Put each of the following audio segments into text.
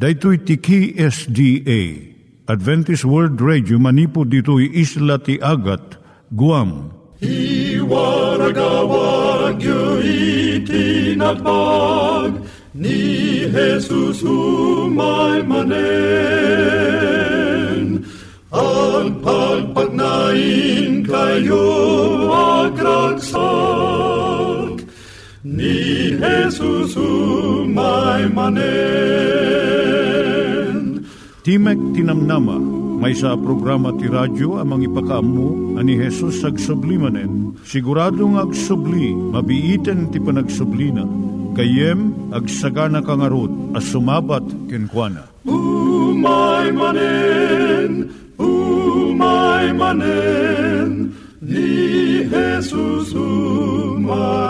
Daitui tiki SDA Adventist World Radio manipud ditui isla ti Agat Guam. I waragawag itinatpag ni Jesus umay manen ang pagpagnain kayo agkansak ni Jesus manen Timek Tinamnama, may sa programa ti radyo amang ipakaamu ani Hesus ag sublimanen. Siguradong ag subli, mabiiten ti panagsublina. Kayem ag sagana kangarot as sumabat kenkwana. Umay manen, umay manen, ni Jesus umay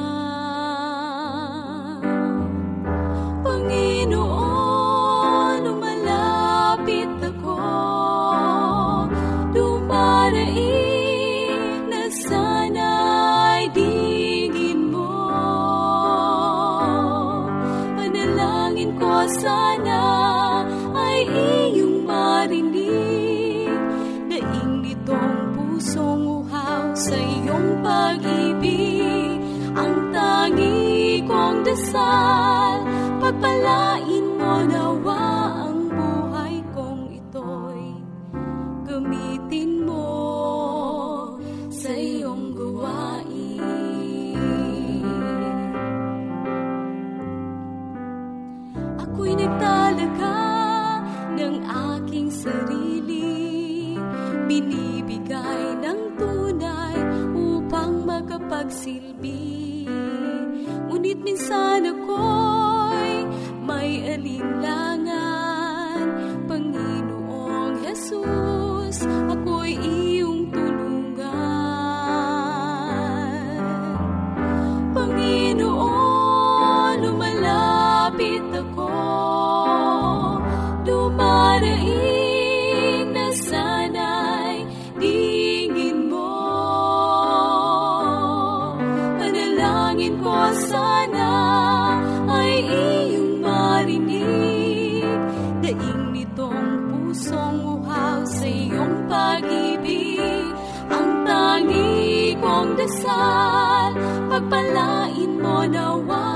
pagpalain mo nawa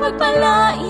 Pagpalain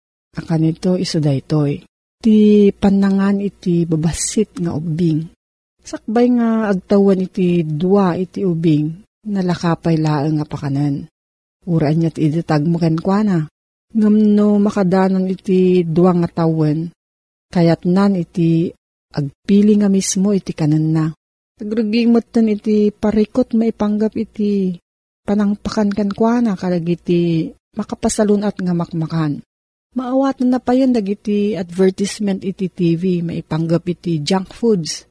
akan ito iso daytoy. Ti panangan iti babasit nga ubing. Sakbay nga agtawan iti dua iti ubing, nalakapay laeng nga pakanan. Uraan niya ti idatag mo kenkwana. Ngam no makadanon iti dua nga tawen, kayat nan iti agpili nga mismo iti kanan na. Nagruging motan iti parikot maipanggap iti panangpakan kankwana kalag iti makapasalunat nga makmakan. Maawat na napayan dagiti advertisement iti TV maipanggap iti junk foods.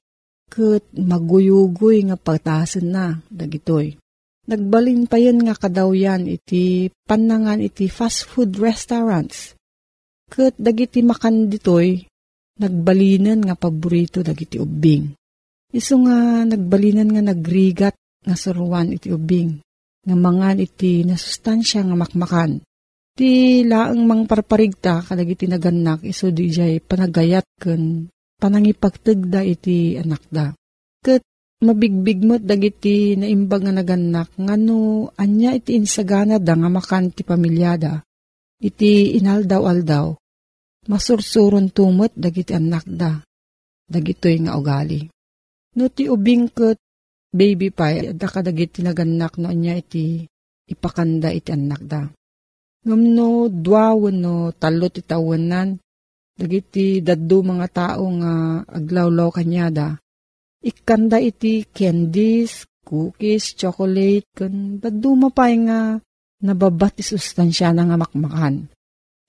Kat maguyugoy nga pagtasan na dagitoy. Nagbalin pa yan nga kadawyan iti panangan iti fast food restaurants. Kat dagiti makan ditoy, nagbalinan nga paborito dagiti ubing. Iso nga nagbalinan nga nagrigat nga saruan iti ubing. Nga mangan iti nasustansya nga makmakan. Ti laang mang parparigta kadagiti naganak iso di jay panagayat ken panangipagtagda iti anak da. Ket mabigbig mo't dagiti naimbag nga naganak ngano anya iti insagana da nga makan ti pamilyada. Iti inaldaw-aldaw. Masursuron tumot dagiti anak da. Dagitoy nga ugali. No ti ubing ket baby pa, da kadagiti naganak no anya iti ipakanda iti anak da. Ngam no duawon no talo ti tawanan, dagiti daddo mga tao nga aglawlaw kanyada. Ikanda iti candies, cookies, chocolate, kan daddo mapay nga nababat ti sustansya na nga makmakan.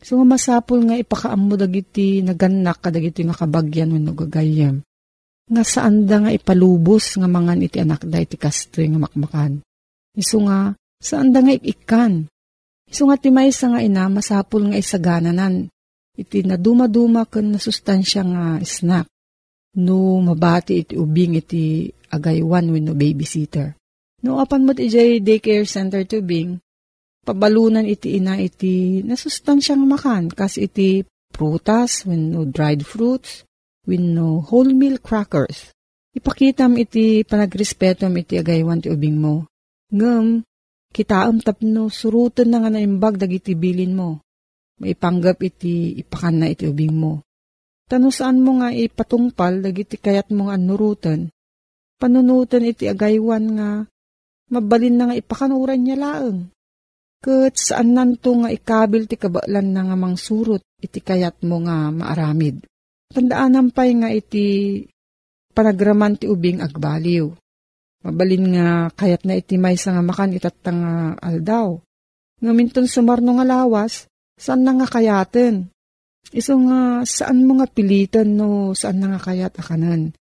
So nga masapol nga ipakaam mo dagiti naganak kadagiti nga kabagyan wenno gagayem. Nga saan da nga ipalubos nga mangan iti anak da iti kastre nga makmakan. Iso nga saan da nga ikan. Iso nga timay sa nga ina masapol nga isagananan. Iti naduma-duma ken nasustansya nga snack. No mabati iti ubing iti agaywan wenno babysitter. No apan mo iti daycare center tubing, pabalunan iti ina iti nasustansyang makan kas iti prutas wenno dried fruits wenno wholemeal crackers. Ipakitam iti panagrespetom iti agaywan ti ubing mo. Ngem, kitaam tapno surutan na nga naimbag dagiti bilin mo. Maipanggap iti ipakan na iti ubing mo. Tano saan mo nga ipatungpal dagiti kayat mo nga nurutan. Panunutan iti agaywan nga mabalin na nga ipakanuran niya laeng. Kat saan nanto nga ikabil ti kabalan na nga mangsurot iti kayat mo nga maaramid. Tandaan pay nga iti panagraman ti ubing agbaliw. Mabalin nga kayat na iti may nga makan itatang nga aldaw. Nga minton sumarno nga lawas, saan na nga kayaten? Iso nga saan mo nga pilitan no saan na nga kayat akanan.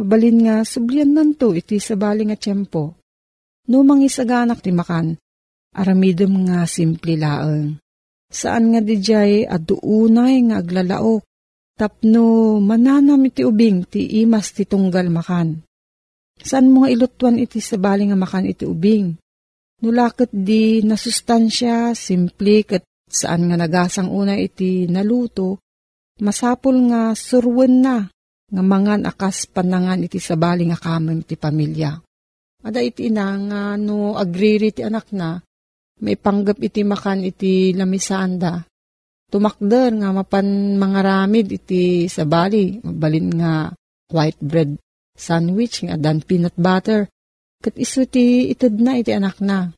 Mabalin nga sublian nanto iti sabali nga tiyempo. No mangisaganak ti makan, aramidom nga simple laeng. Saan nga dijay aduunay nga aglalaok, tapno mananam iti ubing ti imas ti tunggal makan. Saan mo nga ilutuan iti sabali nga makan iti ubing? Nulakot di nasustansya, simple kat saan nga nagasang una iti naluto, masapol nga surwen na, nga mangan akas panangan iti sabali nga kamem iti pamilya. Ada iti ina nga no agriri ti anak na, may panggap iti makan iti lamisanda. Tumakder nga mapan mga ramid iti sabali, mabalin nga white bread sandwich nga dan peanut butter. Kat iso ti itad na iti anak na.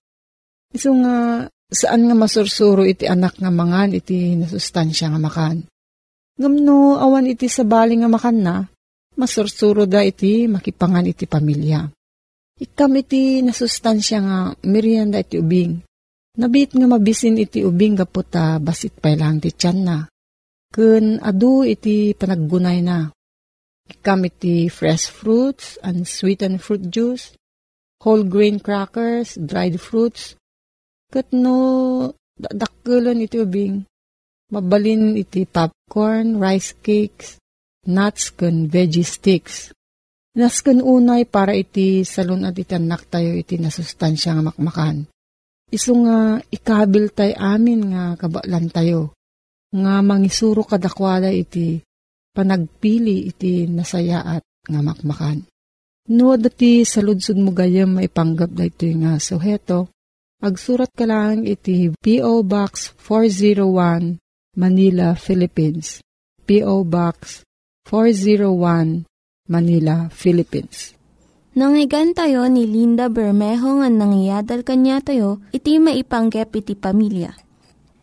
Iso nga saan nga masursuro iti anak nga mangan iti nasustansya nga makan. Ngamno awan iti sabali nga makan na, masursuro da iti makipangan iti pamilya. Ikam iti nasustansya nga merienda iti ubing. Nabit nga mabisin iti ubing kaputa basit pa lang ti tiyan na. Kun adu iti panaggunay na. Ikam iti fresh fruits and sweetened fruit juice, whole grain crackers, dried fruits. Kat no, dakkelan iti ubing. Mabalin iti popcorn, rice cakes, nuts kun veggie sticks. Nas kun unay para iti salon at itanak tayo iti nasustansya nga makmakan. Iso nga ikabil tay amin nga kabalan tayo. Nga mangisuro kadakwada iti panagpili iti nasayaat nga makmakan. No, dati sa ludsud mo gayam may panggap da ito nga suheto. Agsurat ka lang iti P.O. Box 401 Manila, Philippines. P.O. Box 401 Manila, Philippines. Nangyigan tayo ni Linda Bermejo nga nangyadal kanya tayo, iti maipanggep iti pamilya.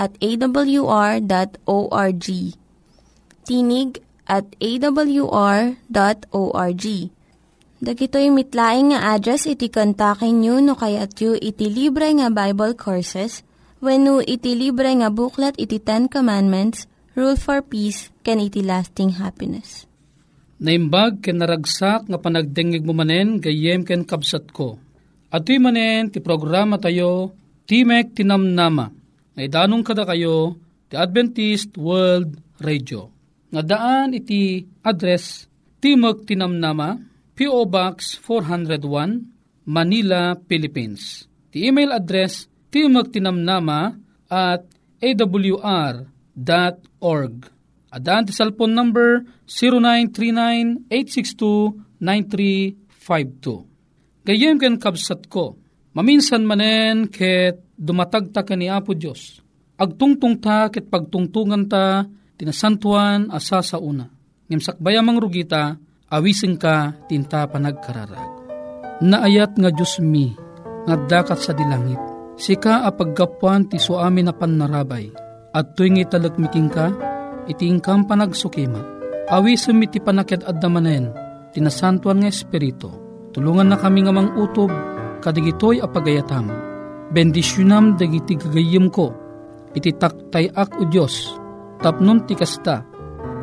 at awr.org. Tinig at awr.org. Dagitoy mitlaing nga address iti kontakin nyo no kayat yu iti libre nga Bible Courses when no iti libre nga buklat iti Ten Commandments, Rule for Peace, can iti lasting happiness. Naimbag ken naragsak nga panagdengeg mo manen gayem ken kabsat ko. Atoy manen ti programa tayo Timek Tinamnama. Nga idanong kada kayo ti Adventist World Radio. Nga daan iti address Timek Tinamnama P.O. Box 401 Manila, Philippines. Ti email address timagtinamnama at awr.org. Adaan ti cellphone number 0939-862-9352. Gayem ken kabsat ko, maminsan manen ket dumatagta ka ni Apo Diyos. Agtungtung ta ket pagtungtungan ta tinasantuan asa sa una. Ngimsakbaya mang rugita, awising ka tinta panagkararag. Naayat nga Diyos mi, nga dakat sa dilangit, sika a paggapuan ti so amin na panarabay, at tuwing italagmiking ka, itingkam panagsukimat. Awisem mi ti panaked addamanen, tinasantuan nga Espiritu, tulungan na kami nga mang utob, kadigitoy a pagayatam. Bendisyunam dagiti gagayim ko, iti taktay ak o Diyos, tapnon ti kasta,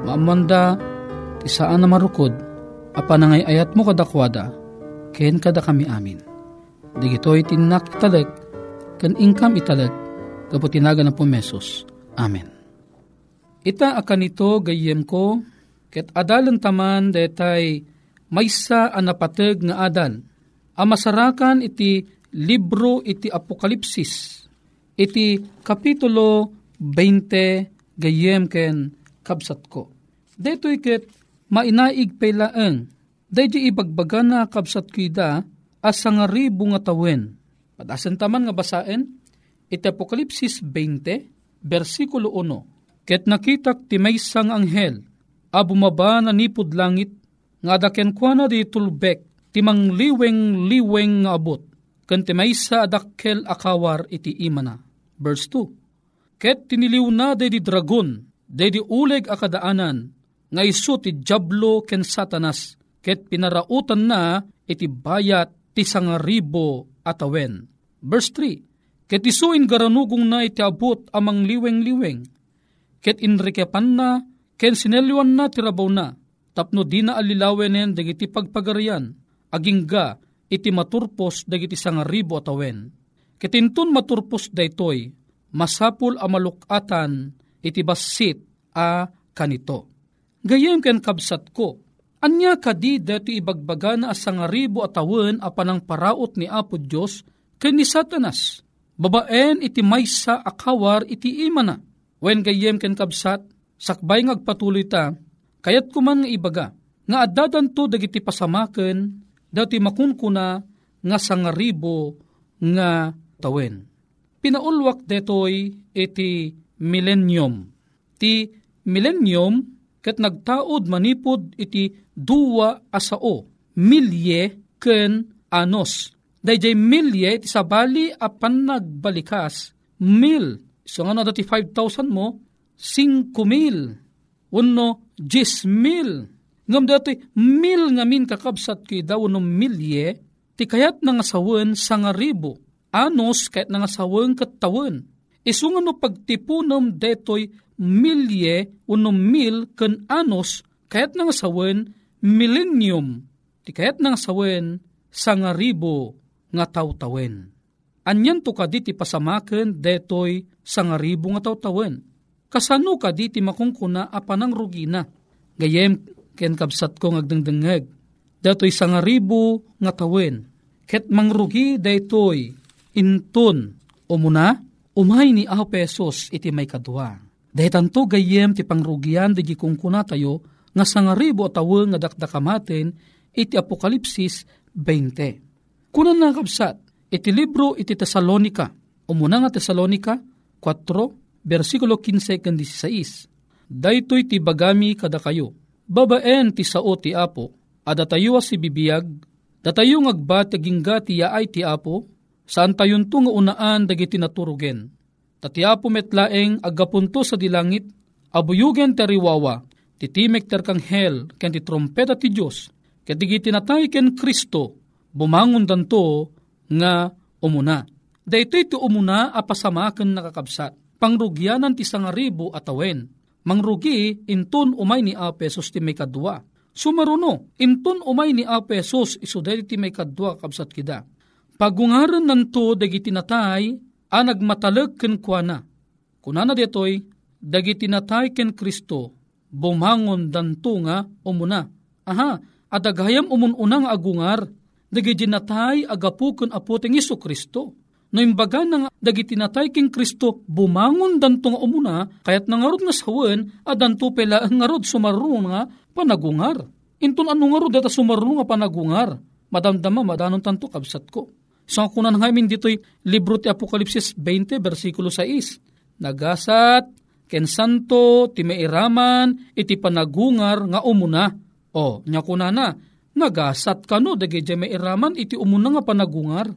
maamanda, ti saan na marukod, apanangay ayat mo kadakwada, ken kada kami amin. Digitoy tinak italag, ken ingkam italag, kaputinaga na po mesos. Amen. Ita akan ito gayem ko, ket adalan taman detay maysa a napateg nga adal. Amasarakan iti libro iti Apokalipsis, iti kapitulo 20 gayem ken kabsat ko. Deto'y ket mainaig pailaeng, daydi ibagbaga na kabsat kuida asa nga nga tawen. Padasan taman nga basaen, iti Apokalipsis 20, versikulo 1. Ket nakitak ti maysang anghel, a bumaba na nipod langit, nga daken kwa na di tulbek, ti mangliweng-liweng nga abot, ken ti maysa adakkel akawar iti imana. Verse 2. Ket tiniliw na di dragon, di uleg akadaanan, nga iso ti Diablo ken Satanas, ket pinarautan na iti bayat ti sangaribo atawen. Verse 3. Ket isuin garanugong na iti abot amang liweng-liweng, ket inrikepan na, ken sinelyuan na ti rabaw na, tapno di na alilawen dagiti pagpagarian, agingga iti maturpos dagiti sangaribo atawen. Ket intun maturpos daytoy, masapul a malukatan iti basit a kanito. Gayem ken kabsat ko, anya kadi dati ibagbaga na asangaribo at awen a panang paraot ni Apo Diyos ken ni Satanas. Babaen iti maysa akawar iti imana. Wen gayem ken kabsat, sakbay ngagpatuloy ta, kayat kuman nga ibaga, nga addadan to dagiti pasamaken, dati makunkuna nga sangaribo nga tawen. Pinaulwak detoy iti millennium. Ti millennium ket nagtaod manipod iti duwa asao, milye ken anos. Dayjay milye iti sabali apan nagbalikas, mil. So nga dati 5,000 mo, 5 mil. Uno, 10 mil. Ngam dati, mil nga min kakabsat ki daw no milye, ti kayat nga sawen sa nga ribo. Anos kayat nga sawen katawan. Isu nga no pagtipunom detoy milye uno mil ken anos kayat nga sawen millennium. Ti kayat nga sawen sa nga ribo nga tawtawen. Anyan to kaditi pasamaken detoy sa nga ribo nga tawtawen. Kasano kaditi makungkuna apanang rugina. Gayem ken kabsat ko ngagdengdengeg. Detoy sa nga tawen. Ket mangrugi detoy inton umuna umay ni aho pesos iti may kadwa. Dahitanto gayem ti pangrugian di kungkuna tayo nga sa nga ribo tawen nga dakdakamaten iti Apokalipsis 20. Kunan na kapsat, iti libro iti Tesalonika, umuna nga Tesalonika 4, versikulo 15 kan 16. Daytoy ti bagami kada kayo, babaen ti sao ti apo, adatayo si bibiyag, datayo ngagbataging gati yaay ti apo, saan tayon to nga unaan dagiti naturugen. Tati apo metlaeng agapunto sa dilangit, abuyugen teriwawa, titimek ter kang hel, ken ti trompeta ti Diyos, ket digiti natay ken Kristo, bumangon danto nga umuna. Daytoy ti umuna apasamaken nakakabsat. Pangrugyanan ti sangaribo atawen. Mangrugi inton umay ni a pesos ti may kadwa. Sumaruno, inton umay ni a pesos iso ti may kadwa kabsat kida. Pagungaran nanto dagiti natay a nagmatalag ken kuana. Kunana detoy dagiti natay ken Kristo bumangon danto nga umuna. Aha, adagayam umununang agungar dagiti natay agapukon apoteng Iso Kristo. No imbaga nga dagiti natay king Kristo bumangon danto nga umuna kayat nangarod nga sawen a danto pela ngarod sumarunong nga panagungar. Inton ano nga rod data sumarunong nga panagungar. Madamdama madanon tanto kabsat ko. So kunan nga min dito'y libro ti Apokalipsis 20 versikulo 6. Nagasat ken santo ti mairaman iti panagungar nga umuna. O, nya kunana, nagasat ka no, dagi may iraman, iti umuna nga panagungar.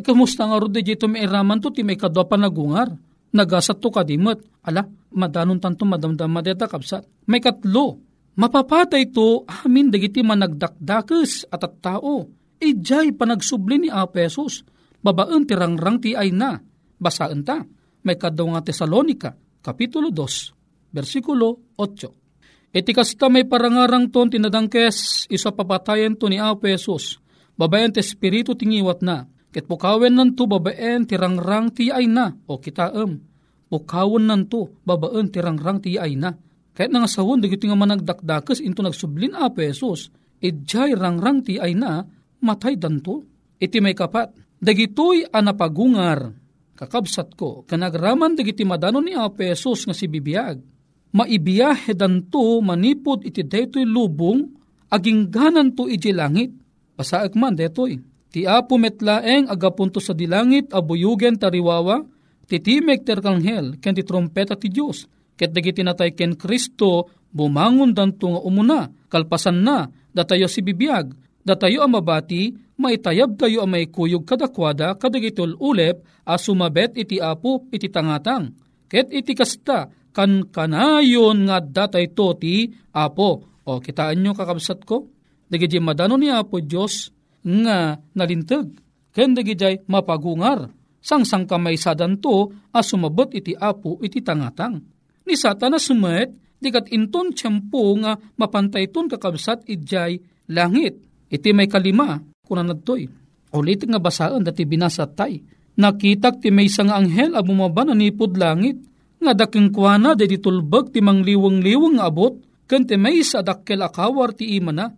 Kamusta nga ro dagi ito may iraman to, ti may kadwa panagungar. Nagasat to kadimot. Ala, madanon tanto madamdam madeta kapsat. May katlo, mapapatay to amin dagiti managdakdakes at at tao. Ijay panagsubli ni Apesos. Babaan ti rangrang ti ay na. Basaan ta. May kadaw nga Tesalonika, Kapitulo 2, versikulo 8. Iti kasta may parangarang ton tinadangkes, isa papatayan to ni Apesos. Babayan ti espiritu tingiwat na. Ket pukawen nanto babaen ti rangrang ti ay na, o kitaem. Pukawen nanto babaen ti rangrang ti ay na. Kahit nga sawon, dagiti nga managdakdakes into nagsublin Apesos, idjay rangrang ti ay na, matay danto. Iti may kapat, dagitoy anapagungar, kakabsat ko, kanagraman dagiti madano ni Apesos nga si bibiyag maibiyahe danto manipod iti detoy lubong, aging ganan to iti langit. Pasaak man detoy. Ti apo metlaeng agapunto sa dilangit abuyugen tariwawa, titimek terkanghel ken ti trompeta ti Diyos. Ket dagiti natay ken Kristo bumangon danto nga umuna, kalpasan na, datayo si bibiyag, datayo ang mabati, maitayab tayo ang may kuyog kadakwada kadagitol ulep a sumabet iti apo iti tangatang. Ket iti kasta, kan kanayon nga datay to ti apo. O kitaan nyo kakabsat ko, dagiti madano ni apo Diyos nga nalintag. Ken dagiti mapagungar, sang sang kamay sadan to as sumabot iti apo iti tangatang. Ni satana sumet, dikat inton tiyempo nga mapantay ton kakabsat idjay langit. Iti may kalima, kunan nadtoy. Ulit nga basaan dati binasat tay. Nakitak ti may nga anghel a bumaba na nipod langit nga daking kuana de ditulbag ti mangliwang-liwang abot, ken ti may sa dakkel akawar ti imana,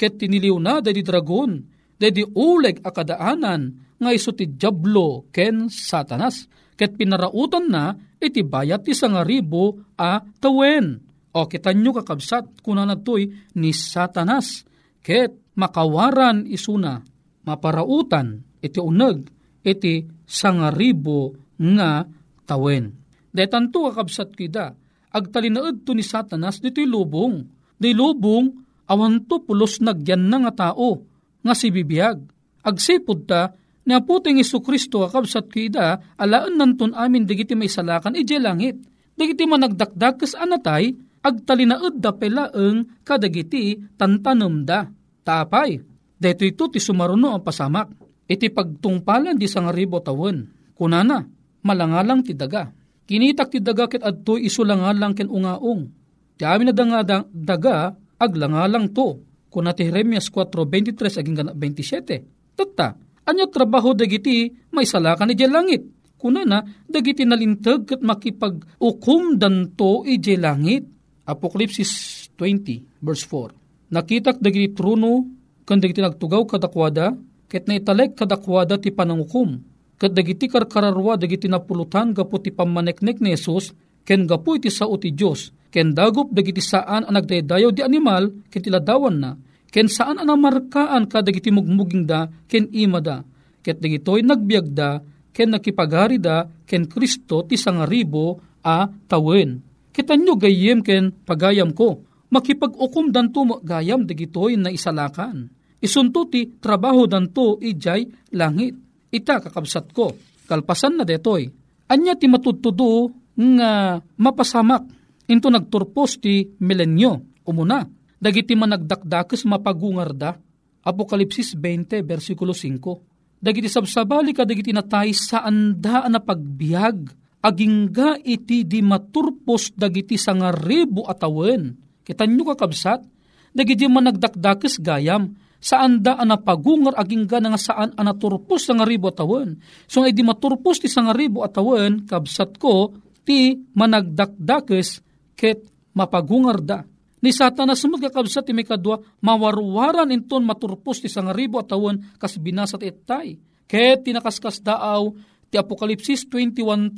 ket tiniliw na de di dragon, de di uleg akadaanan, nga iso ti Diablo ken Satanas. Ket pinarautan na iti bayat ti sangaribo a tawen. O kita nyo kakabsat kuna na ni Satanas. Ket makawaran isuna maparautan iti uneg iti sangaribo nga tawen. Detanto kakabsat kida agtalinaed to ni Satanas dito'y lubong. Di lubong awan to pulos nagyan na nga tao nga si bibiyag. Agsipod ta ni aputing Isu Kristo akabsat kida alaan nanton amin digiti may salakan ije langit. Digiti managdakdak kas anatay agtalinaed da pelaeng kadagiti tantanem da. Tapay, deto ito ti sumaruno ang pasamak. Iti pagtungpalan di sangaribo tawon. Kunana, malangalang ti daga. Kinitak ti daga ket adto isulangalang ken ungaong. Ti amin na daga aglangalang to. Kuna ti Jeremias 4.23 aging 27. Tata, anyo trabaho dagiti may salakan ije langit. Kuna na, dagiti nalintag kat makipag-ukum danto ije langit. Apokalipsis 20 verse 4. Nakitak dagiti truno kan dagiti nagtugaw kadakwada ket na italek kadakwada ti panangukum ket dagiti karkararwa dagiti napulutan gapu ti pammaneknek ni Jesus ken gapu iti sao ti Dios ken dagup dagiti saan ang nagdaydayaw di animal ken tiladawan na ken saan ang markaan ka dagiti mugmuging da ken ima da? Ket dagitoy nagbiag da ken nakipagari da ken Kristo ti sangaribo a tawen. Kitanyo gayem ken pagayam ko? Makipag-ukom danto gayam dagitoy na isalakan isunto ti trabaho danto ijay langit. Ita kakabsat ko, kalpasan na detoy. Anya ti matutudo nga mapasamak, into nagturpos ti milenyo, umuna, dagiti managdakdakes mapagungarda, Apokalipsis 20, versikulo 5. Dagiti sabsabali ka dagiti natay saan da na pagbiag, agingga iti di maturpos dagiti sangaribo atawen. Kitan nyo kakabsat, dagiti managdakdakes gayam, saan da ana pagungar aging ga nga saan ana turpos nga ribo atawan. So ay di maturpos ti nga ribo atawan, kabsat ko, ti managdakdakes ket mapagungar da. Ni satanas mo kakabsat ti may kadwa, inton maturpos ti nga ribo atawan kas binasat etay. Ket tinakaskas daaw ti Apokalipsis 21.2,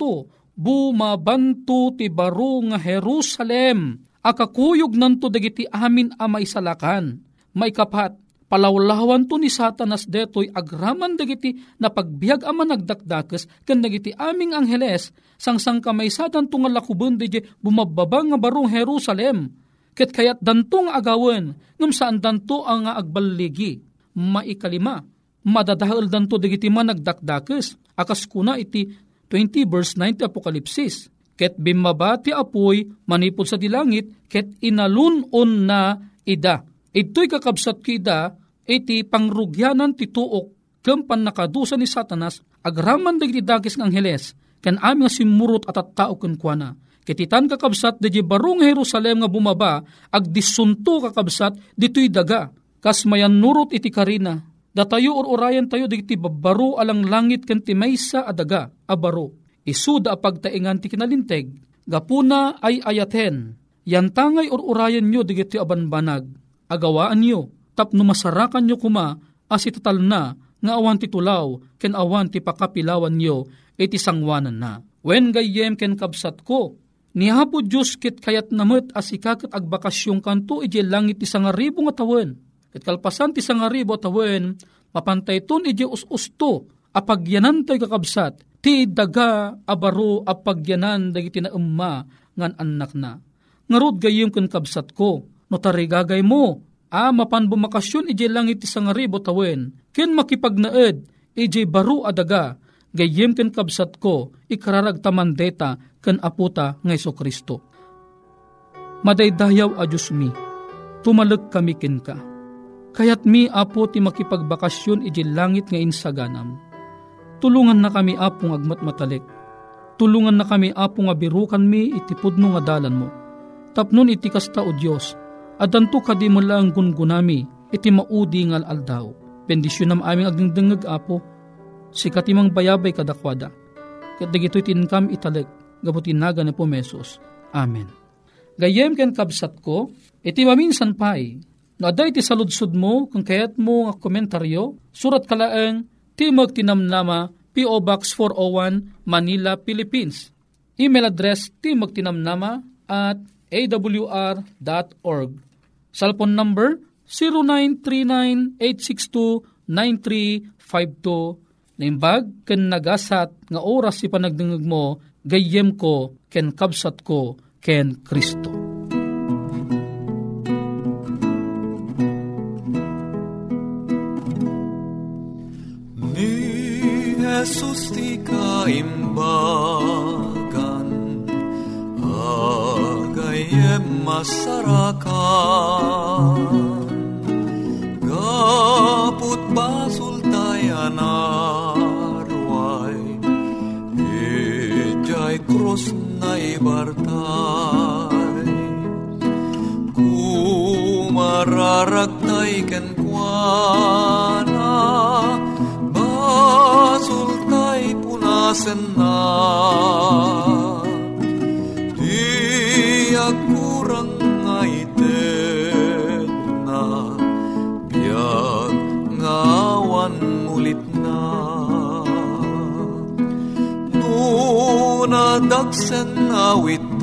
bumabanto ti baro nga Jerusalem, akakuyog nanto dagiti amin a maisalakan. May kapat, palawlawan to ni satanas detoy agraman dagiti na pagbiag ama nagdakdakes ken dagiti aming angheles sangsang kamay satan tungal lakuben di bumababa nga barong Jerusalem ket kayat dantong agawen ngem saan danto ang nga agbaligi? Maikalima. Madadahal danto dagiti managdakdakes akas kuna iti 20 verse 90 Apokalipsis. Ket bimabati apoy manipod sa dilangit ket inalunon na ida. Ito'y kakabsat kida, iti pangrugyanan ti tuok, kempan nakadusa ni satanas, agraman dagiti dagis ng angheles, kan aming simurot at at tao kuana. Kititan kakabsat di barong Jerusalem nga bumaba, ag disunto kakabsat dito'y daga, kas mayan nurot iti karina, datayo or orayan tayo digiti babaro alang langit kan ti maysa adaga, abaro. Isuda pagtaingan ti kinalinteg, gapuna ay ayaten, yantangay or orayan nyo digiti abanbanag, agawaan nyo, tapno masarakan nyo kuma, as itatal na, nga awan ti tulaw, ken awan ti pakapilawan nyo, iti sangwanan na. When gayem ken kabsat ko, nihapo Diyos kit kayat namit as ikakat agbakasyong kanto ije langit ti sangaribo nga tawen. Ket kalpasan ti sangaribo tawen, mapantay ton ije us-usto, apagyanan to'y kakabsat, ti daga abaro apagyanan dagiti na umma ngan anak na. Ngarod gayem ken kabsat ko, no tarigagay mo, a mapan bumakasyon ije langit ti sangaribo tawen, ken makipagnaed, ije baru adaga, gayem ken kabsat ko, ikararag tamandeta, ken aputa ng Iso Kristo. Madaydayaw a Diyos mi, tumalag kami ken ka. Kayat mi apo ti makipagbakasyon ije langit nga insaganam. Tulungan na kami apong agmat matalik. Tulungan na kami apong abirukan mi itipudno nga dalan mo. Tapnon iti kasta o Diyos, Adanto kadi mo lang gungunami, iti maudi ngal aldaw. Bendisyon nam aming agdingdingag apo, sikat imang bayabay kadakwada. Kat dagito itinkam italag, gabutin naga na po mesos. Amen. Gayem ken kabsat ko, iti maminsan pay, no aday iti saludsud mo, kung kayat mo nga komentaryo, surat kalaeng Timog Tinamnama, P.O. Box 401, Manila, Philippines. Email address timogtinamnama at awr.org. Cellphone number 0939-862-9352. Naimbag, ken nagasat nga oras si panagdengeg mo, gayem ko, ken kabsat ko, ken Kristo. Ni Jesus ti kaimbagan, agayem masarakan, gaput basul tayan ijay krus na ibartay, kumararaktay ken kuana, basul tay punasen na, Nunadagsen awit